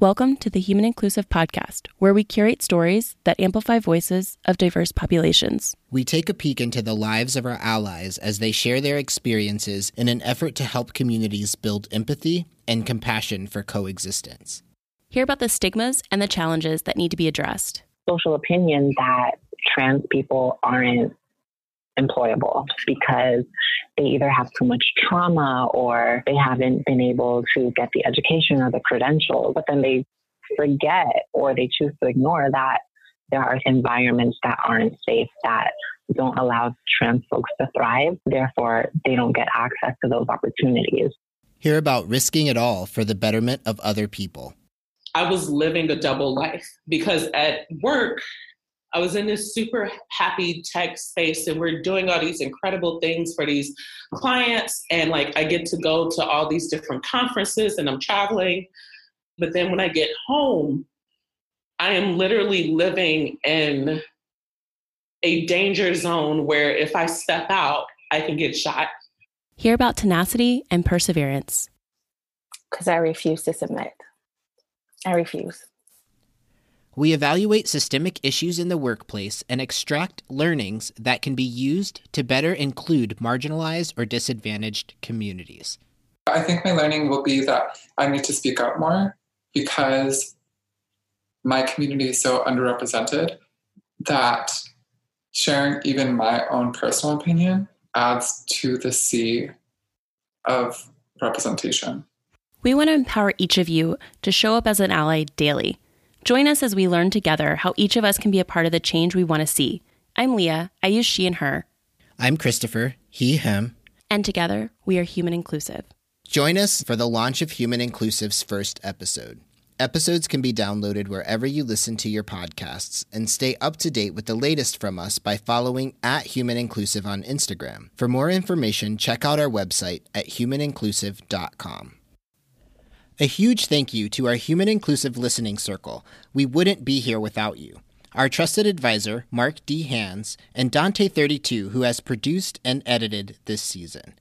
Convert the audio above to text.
Welcome to the Human Inclusive Podcast, where we curate stories that amplify voices of diverse populations. We take a peek into the lives of our allies as they share their experiences in an effort to help communities build empathy and compassion for coexistence. Hear about the stigmas and the challenges that need to be addressed. Social opinion that trans people aren't employable because they either have too much trauma or they haven't been able to get the education or the credentials, but then they forget or they choose to ignore that there are environments that aren't safe that don't allow trans folks to thrive. Therefore, they don't get access to those opportunities. Hear about risking it all for the betterment of other people. I was living a double life because at work, I was in this super happy tech space and we're doing all these incredible things for these clients. And like I get to go to all these different conferences and I'm traveling. But then when I get home, I am literally living in a danger zone where if I step out, I can get shot. Hear about tenacity and perseverance. Because I refuse to submit. I refuse. We evaluate systemic issues in the workplace and extract learnings that can be used to better include marginalized or disadvantaged communities. I think my learning will be that I need to speak up more because my community is so underrepresented that sharing even my own personal opinion adds to the sea of representation. We want to empower each of you to show up as an ally daily Join us as we learn together how each of us can be a part of the change we want to see. I'm Leah. I use she and her. I'm Christopher. He, him. And together, we are Human Inclusive. Join us for the launch of Human Inclusive's first episode. Episodes can be downloaded wherever you listen to your podcasts and stay up to date with the latest from us by following at Human Inclusive on Instagram. For more information, check out our website at humaninclusive.com. A huge thank you to our Human Inclusive Listening Circle. We wouldn't be here without you. Our trusted advisor, Mark D. Hands, and Dante32, who has produced and edited this season.